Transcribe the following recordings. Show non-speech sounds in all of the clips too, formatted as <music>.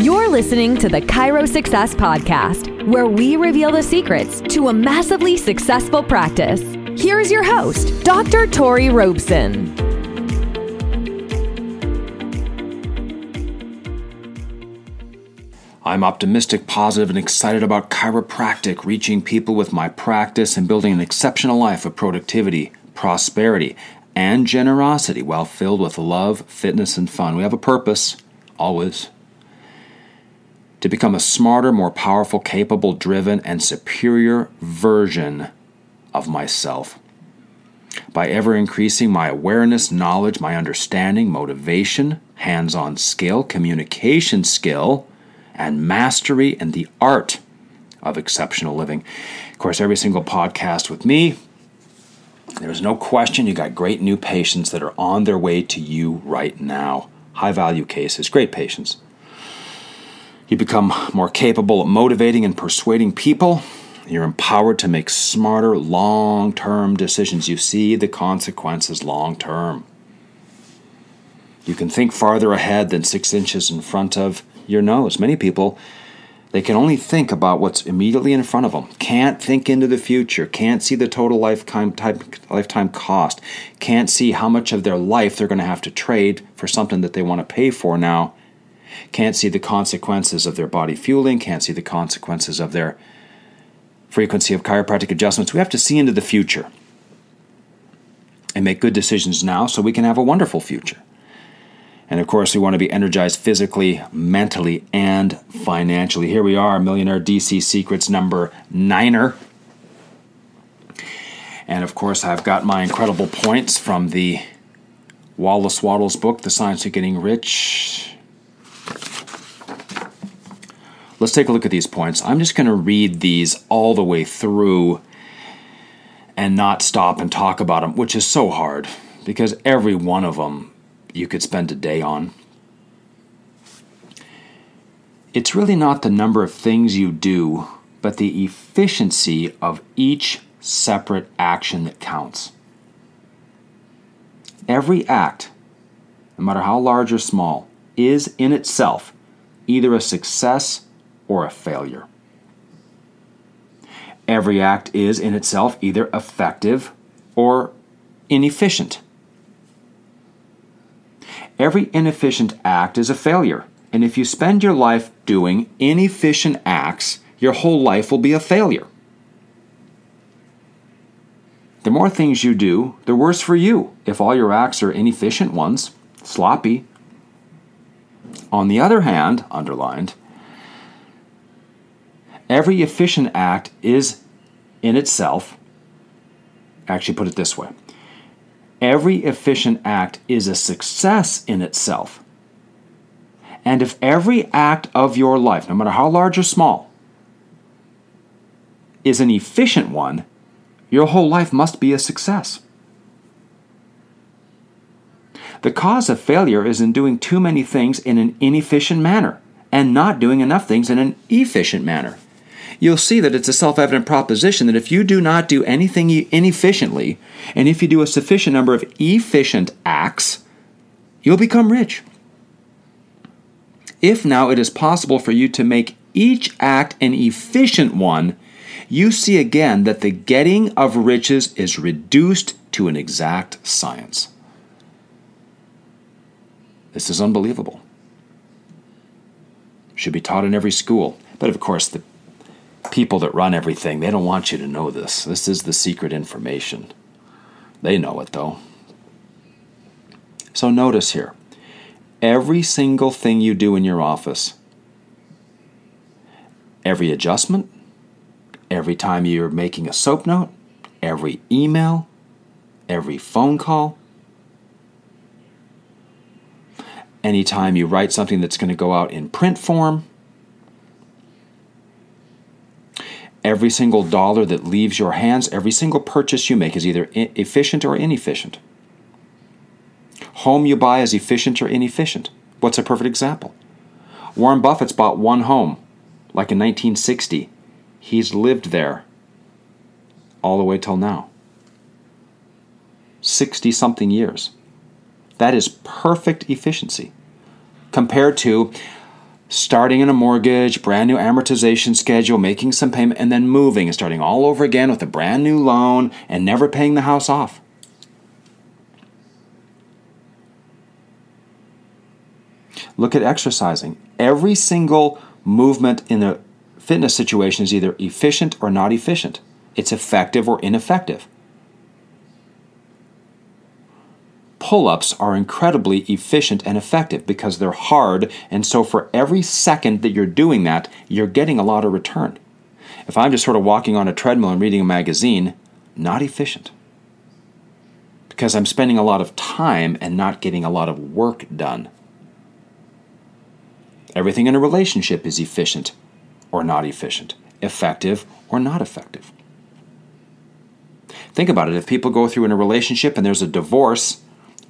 You're listening to the Chiro Success Podcast, where we reveal the secrets to a massively successful practice. Here's your host, Dr. Tori Robeson. I'm optimistic, positive, and excited about chiropractic, reaching people with my practice and building an exceptional life of productivity, prosperity, and generosity while filled with love, fitness, and fun. We have a purpose, always. To become a smarter, more powerful, capable, driven, and superior version of myself. By ever increasing my awareness, knowledge, my understanding, motivation, hands on skill, communication skill, and mastery in the art of exceptional living. Of course, every single podcast with me, there's no question you got great new patients that are on their way to you right now. High value cases, great patients. You become more capable of motivating and persuading people. You're empowered to make smarter long term decisions. You see the consequences long term. You can think farther ahead than six inches in front of your nose. Many people, they can only think about what's immediately in front of them. Can't think into the future. Can't see the total lifetime lifetime cost. Can't see how much of their life they're going to have to trade for something that they want to pay for now. Can't see the consequences of their body fueling. Can't see the consequences of their frequency of chiropractic adjustments. We have to see into the future and make good decisions now so we can have a wonderful future. And of course, we want to be energized physically, mentally, and financially. Here we are, Millionaire DC Secrets number niner. And of course, I've got my incredible points from the Wallace Wattles book, The Science of Getting Rich. Let's take a look at these points. I'm just going to read these all the way through and not stop and talk about them, which is so hard because every one of them you could spend a day on. It's really not the number of things you do, but the efficiency of each separate action that counts. Every act, no matter how large or small, is in itself either a success or a failure. Every act is in itself either effective or inefficient. Every inefficient act is a failure. And if you spend your life doing inefficient acts, your whole life will be a failure. The more things you do, the worse for you if all your acts are inefficient ones, sloppy. On the other hand, underlined, every efficient act is in itself, actually put it this way Every efficient act is a success in itself. And if every act of your life, no matter how large or small, is an efficient one, your whole life must be a success. The cause of failure is in doing too many things in an inefficient manner and not doing enough things in an efficient manner you'll see that it's a self evident proposition that if you do not do anything inefficiently, and if you do a sufficient number of efficient acts, you'll become rich. If now it is possible for you to make each act an efficient one, you see again that the getting of riches is reduced to an exact science. This is unbelievable. Should be taught in every school. But of course, the people that run everything, they don't want you to know this. This is the secret information. They know it though. So notice here every single thing you do in your office, every adjustment, every time you're making a soap note, every email, every phone call, anytime you write something that's going to go out in print form, Every single dollar that leaves your hands, every single purchase you make is either efficient or inefficient. Home you buy is efficient or inefficient. What's a perfect example? Warren Buffett's bought one home, like in 1960. He's lived there all the way till now. 60 something years. That is perfect efficiency compared to starting in a mortgage, brand new amortization schedule, making some payment, and then moving and starting all over again with a brand new loan and never paying the house off. Look at exercising. Every single movement in a fitness situation is either efficient or not efficient. It's effective or ineffective. Pull ups are incredibly efficient and effective because they're hard, and so for every second that you're doing that, you're getting a lot of return. If I'm just sort of walking on a treadmill and reading a magazine, not efficient. Because I'm spending a lot of time and not getting a lot of work done. Everything in a relationship is efficient or not efficient, effective or not effective. Think about it if people go through in a relationship and there's a divorce,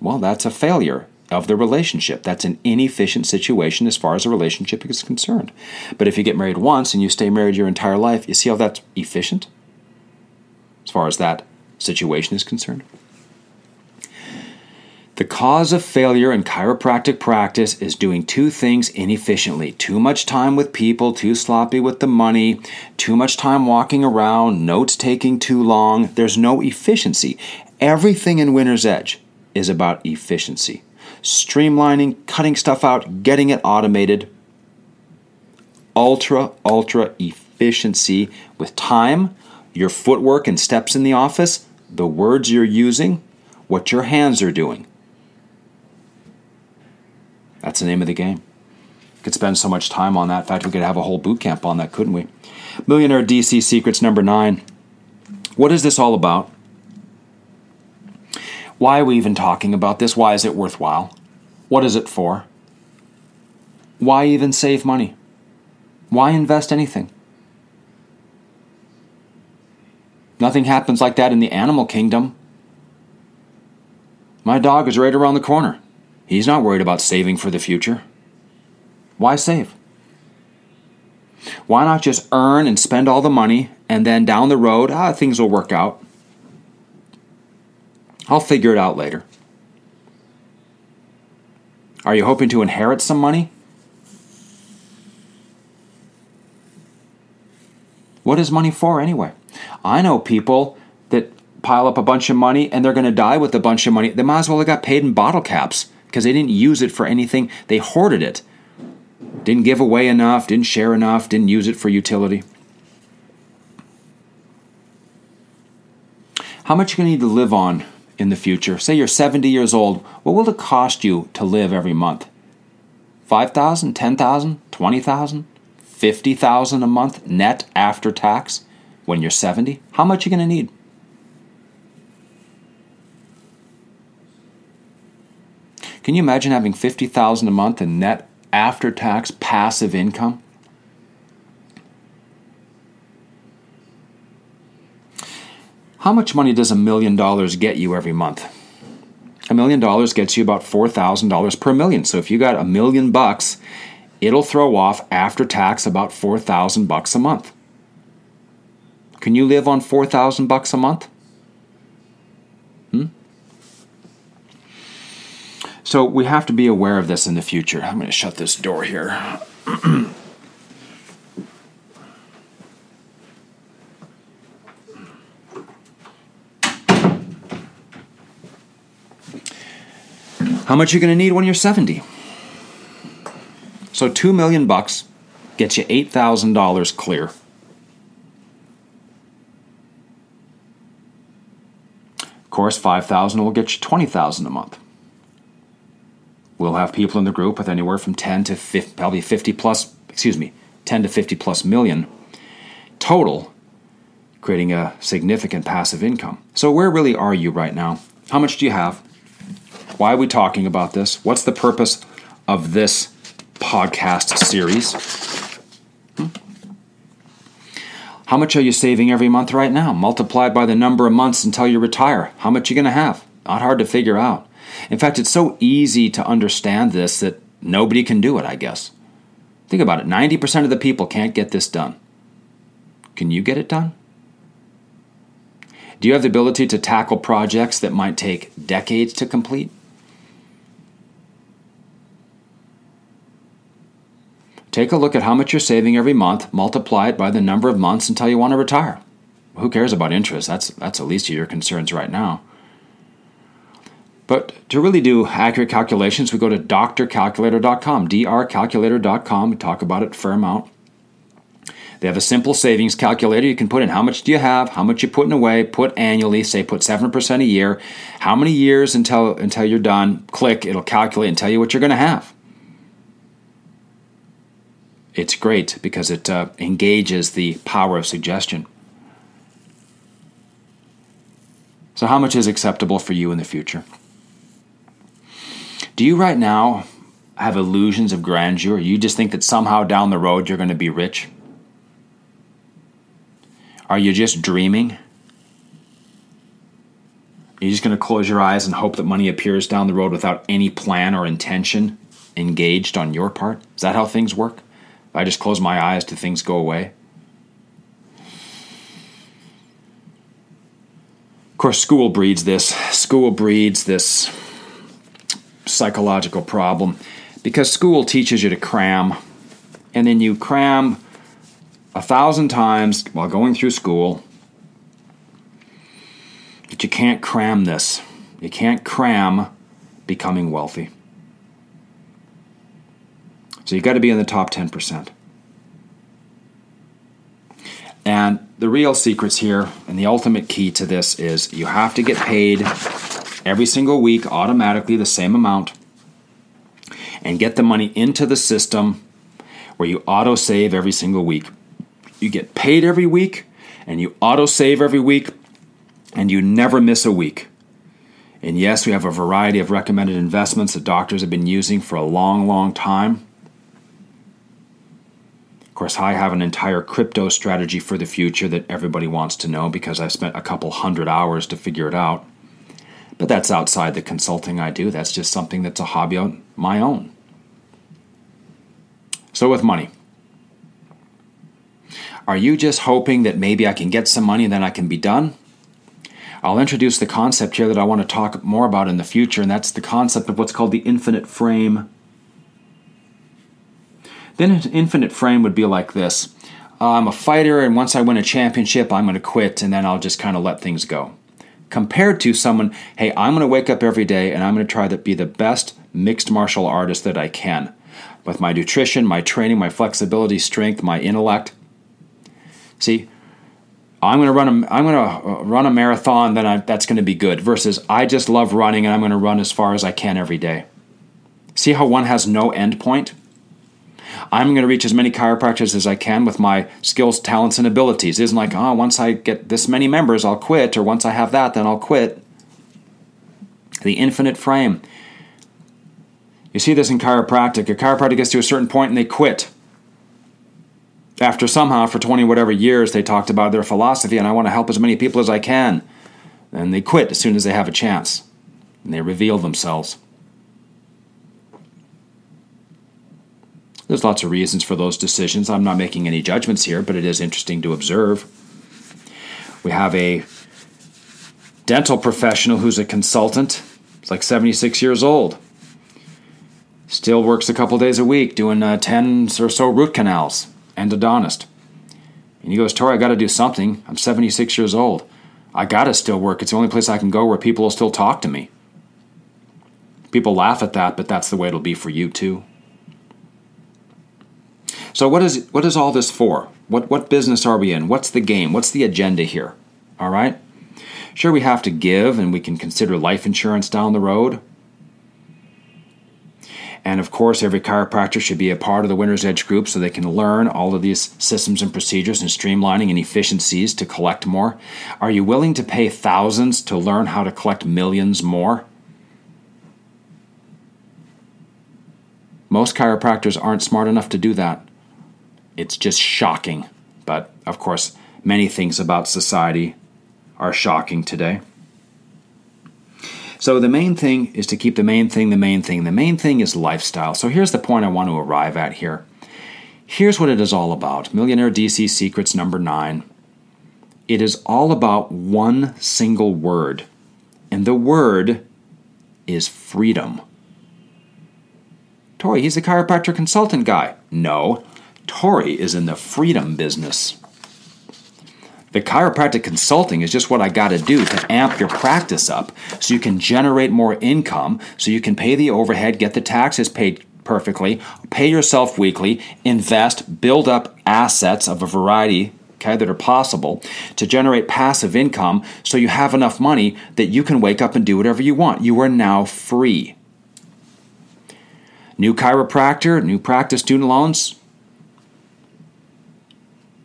well, that's a failure of the relationship. That's an inefficient situation as far as a relationship is concerned. But if you get married once and you stay married your entire life, you see how that's efficient as far as that situation is concerned? The cause of failure in chiropractic practice is doing two things inefficiently too much time with people, too sloppy with the money, too much time walking around, notes taking too long. There's no efficiency. Everything in Winner's Edge is about efficiency. Streamlining, cutting stuff out, getting it automated. Ultra, ultra efficiency with time, your footwork and steps in the office, the words you're using, what your hands are doing. That's the name of the game. Could spend so much time on that. In fact, we could have a whole boot camp on that, couldn't we? Millionaire DC Secrets number nine. What is this all about? Why are we even talking about this? Why is it worthwhile? What is it for? Why even save money? Why invest anything? Nothing happens like that in the animal kingdom. My dog is right around the corner. He's not worried about saving for the future. Why save? Why not just earn and spend all the money and then down the road, ah, things will work out? I'll figure it out later. Are you hoping to inherit some money? What is money for anyway? I know people that pile up a bunch of money and they're going to die with a bunch of money. They might as well have got paid in bottle caps because they didn't use it for anything. They hoarded it. Didn't give away enough, didn't share enough, didn't use it for utility. How much are you going to need to live on in the future, say you're 70 years old, what will it cost you to live every month? 5,000, 10,000, 20,000, 50,000 a month net after tax when you're 70? How much are you going to need? Can you imagine having 50,000 a month in net after tax passive income? How much money does a million dollars get you every month? A million dollars gets you about $4,000 per million. So if you got a million bucks, it'll throw off after tax about 4,000 bucks a month. Can you live on 4,000 bucks a month? Hmm? So we have to be aware of this in the future. I'm going to shut this door here. <clears throat> How much are you going to need when you're 70? So 2 million bucks gets you $8,000 clear. Of course, 5,000 will get you 20,000 a month. We'll have people in the group with anywhere from 10 to 50, probably 50 plus, excuse me, 10 to 50 plus million total, creating a significant passive income. So where really are you right now? How much do you have? Why are we talking about this? What's the purpose of this podcast series? Hmm? How much are you saving every month right now? Multiplied by the number of months until you retire. How much are you going to have? Not hard to figure out. In fact, it's so easy to understand this that nobody can do it, I guess. Think about it 90% of the people can't get this done. Can you get it done? Do you have the ability to tackle projects that might take decades to complete? Take a look at how much you're saving every month, multiply it by the number of months until you want to retire. Who cares about interest? That's that's the least of your concerns right now. But to really do accurate calculations, we go to drcalculator.com, drcalculator.com. We talk about it fair amount. They have a simple savings calculator. You can put in how much do you have, how much you're putting away, put annually, say put 7% a year, how many years until until you're done. Click, it'll calculate and tell you what you're going to have. It's great because it uh, engages the power of suggestion. So, how much is acceptable for you in the future? Do you right now have illusions of grandeur? You just think that somehow down the road you're going to be rich? Are you just dreaming? Are you just going to close your eyes and hope that money appears down the road without any plan or intention engaged on your part? Is that how things work? I just close my eyes, to things go away? Of course, school breeds this. School breeds this psychological problem because school teaches you to cram, and then you cram a thousand times while going through school that you can't cram this. You can't cram becoming wealthy. So you got to be in the top 10%. And the real secrets here and the ultimate key to this is you have to get paid every single week automatically the same amount and get the money into the system where you auto save every single week. You get paid every week and you auto save every week and you never miss a week. And yes, we have a variety of recommended investments that doctors have been using for a long, long time. Of course, I have an entire crypto strategy for the future that everybody wants to know because I've spent a couple hundred hours to figure it out. But that's outside the consulting I do. That's just something that's a hobby on my own. So, with money, are you just hoping that maybe I can get some money and then I can be done? I'll introduce the concept here that I want to talk more about in the future, and that's the concept of what's called the infinite frame. Then an infinite frame would be like this I'm a fighter, and once I win a championship, I'm going to quit, and then I'll just kind of let things go. Compared to someone, hey, I'm going to wake up every day and I'm going to try to be the best mixed martial artist that I can with my nutrition, my training, my flexibility, strength, my intellect. See, I'm going to run a I'm going to uh, run a marathon then I, that's going to be good versus I just love running and I'm going to run as far as I can every day. See how one has no end point? I'm going to reach as many chiropractors as I can with my skills, talents, and abilities. It isn't like, oh, once I get this many members, I'll quit, or once I have that, then I'll quit. The infinite frame. You see this in chiropractic. A chiropractor gets to a certain point and they quit after somehow for 20 whatever years they talked about their philosophy and I want to help as many people as I can. And they quit as soon as they have a chance. And they reveal themselves. There's lots of reasons for those decisions. I'm not making any judgments here, but it is interesting to observe. We have a dental professional who's a consultant. He's like 76 years old. Still works a couple days a week doing uh, 10 or so root canals endodontist. And he goes, Tori, I got to do something. I'm 76 years old. I got to still work. It's the only place I can go where people will still talk to me. People laugh at that, but that's the way it'll be for you too. So what is what is all this for? What what business are we in? What's the game? What's the agenda here? All right? Sure we have to give and we can consider life insurance down the road. And of course, every chiropractor should be a part of the Winner's Edge group so they can learn all of these systems and procedures and streamlining and efficiencies to collect more. Are you willing to pay thousands to learn how to collect millions more? Most chiropractors aren't smart enough to do that. It's just shocking. But of course, many things about society are shocking today. So the main thing is to keep the main thing the main thing. The main thing is lifestyle. So here's the point I want to arrive at here. Here's what it is all about Millionaire DC Secrets number nine. It is all about one single word, and the word is freedom. Tori, he's a chiropractor consultant guy. No, Tori is in the freedom business. The chiropractic consulting is just what I got to do to amp your practice up so you can generate more income, so you can pay the overhead, get the taxes paid perfectly, pay yourself weekly, invest, build up assets of a variety okay, that are possible to generate passive income so you have enough money that you can wake up and do whatever you want. You are now free. New chiropractor, new practice student loans.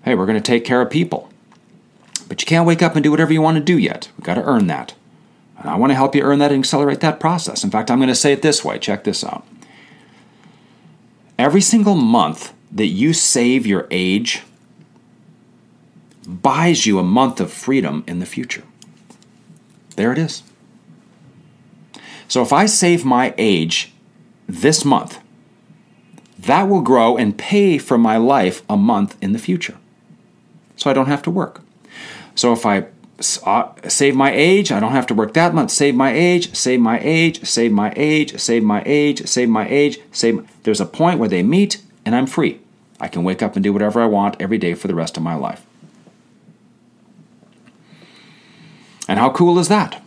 Hey, we're going to take care of people. But you can't wake up and do whatever you want to do yet. We've got to earn that. And I want to help you earn that and accelerate that process. In fact, I'm going to say it this way check this out. Every single month that you save your age buys you a month of freedom in the future. There it is. So if I save my age this month, that will grow and pay for my life a month in the future. So I don't have to work. So if I uh, save my age, I don't have to work that much. Save my age, save my age, save my age, save my age, save my age, save. There's a point where they meet and I'm free. I can wake up and do whatever I want every day for the rest of my life. And how cool is that?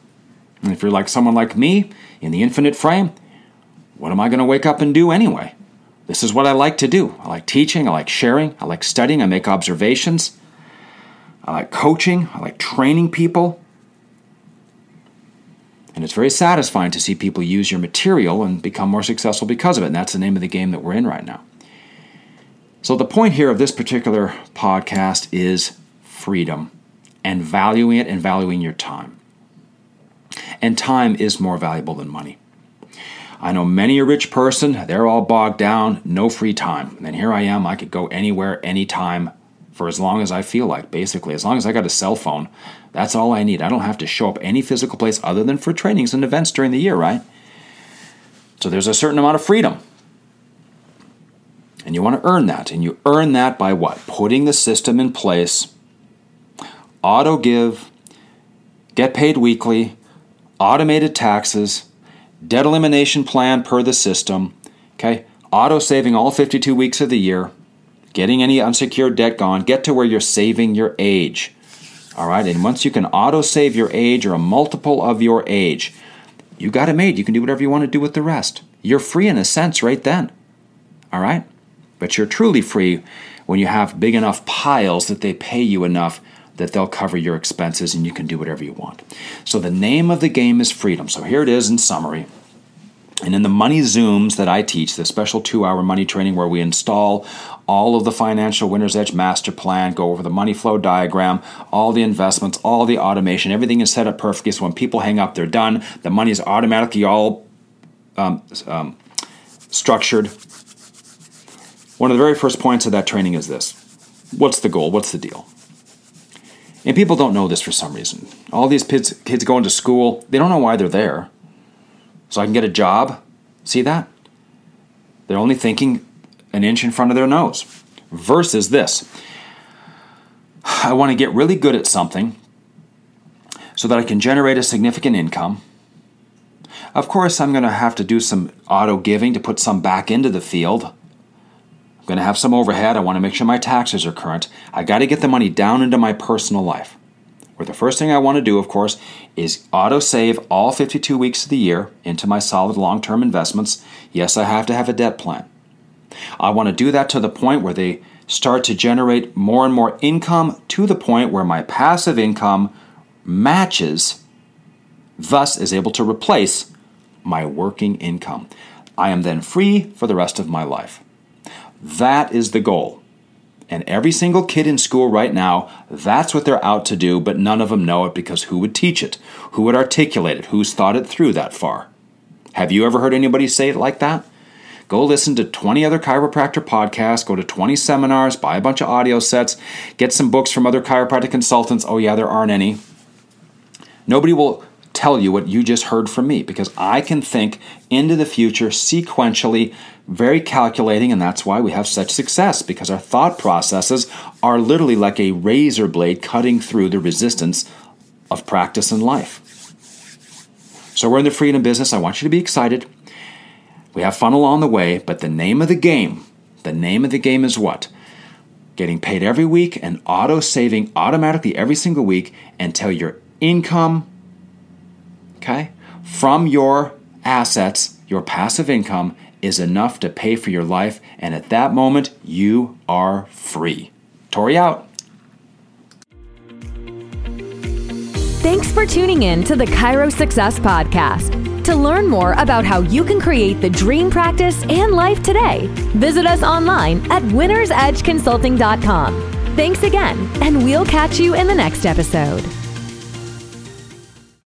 And if you're like someone like me in the infinite frame, what am I going to wake up and do anyway? This is what I like to do. I like teaching, I like sharing, I like studying, I make observations. I like coaching, I like training people. And it's very satisfying to see people use your material and become more successful because of it. And that's the name of the game that we're in right now. So, the point here of this particular podcast is freedom and valuing it and valuing your time. And time is more valuable than money. I know many a rich person, they're all bogged down, no free time. And then here I am, I could go anywhere, anytime, for as long as I feel like, basically. As long as I got a cell phone, that's all I need. I don't have to show up any physical place other than for trainings and events during the year, right? So there's a certain amount of freedom. And you want to earn that. And you earn that by what? Putting the system in place auto give, get paid weekly, automated taxes, debt elimination plan per the system, okay? Auto saving all 52 weeks of the year, getting any unsecured debt gone, get to where you're saving your age. All right, and once you can auto save your age or a multiple of your age, you got it made. You can do whatever you want to do with the rest. You're free in a sense right then. All right? But you're truly free when you have big enough piles that they pay you enough that they'll cover your expenses and you can do whatever you want. So the name of the game is freedom. So here it is in summary. And in the money zooms that I teach, the special two hour money training where we install all of the financial winner's edge master plan, go over the money flow diagram, all the investments, all the automation, everything is set up perfectly. So when people hang up, they're done. The money is automatically all um, um, structured. One of the very first points of that training is this What's the goal? What's the deal? And people don't know this for some reason. All these kids, kids going to school, they don't know why they're there. So I can get a job. See that? They're only thinking an inch in front of their nose. Versus this I want to get really good at something so that I can generate a significant income. Of course, I'm going to have to do some auto giving to put some back into the field. I'm going to have some overhead. I want to make sure my taxes are current. I got to get the money down into my personal life. Where the first thing I want to do, of course, is auto save all 52 weeks of the year into my solid long term investments. Yes, I have to have a debt plan. I want to do that to the point where they start to generate more and more income to the point where my passive income matches, thus, is able to replace my working income. I am then free for the rest of my life. That is the goal. And every single kid in school right now, that's what they're out to do, but none of them know it because who would teach it? Who would articulate it? Who's thought it through that far? Have you ever heard anybody say it like that? Go listen to 20 other chiropractor podcasts, go to 20 seminars, buy a bunch of audio sets, get some books from other chiropractic consultants. Oh, yeah, there aren't any. Nobody will tell you what you just heard from me because I can think into the future sequentially, very calculating, and that's why we have such success because our thought processes are literally like a razor blade cutting through the resistance of practice and life. So we're in the freedom business. I want you to be excited. We have fun along the way, but the name of the game, the name of the game is what? Getting paid every week and auto saving automatically every single week until your income, okay, from your assets, your passive income, is enough to pay for your life. And at that moment, you are free. Tori out. Thanks for tuning in to the Chiro Success Podcast. To learn more about how you can create the dream practice and life today, visit us online at winnersedgeconsulting.com. Thanks again, and we'll catch you in the next episode.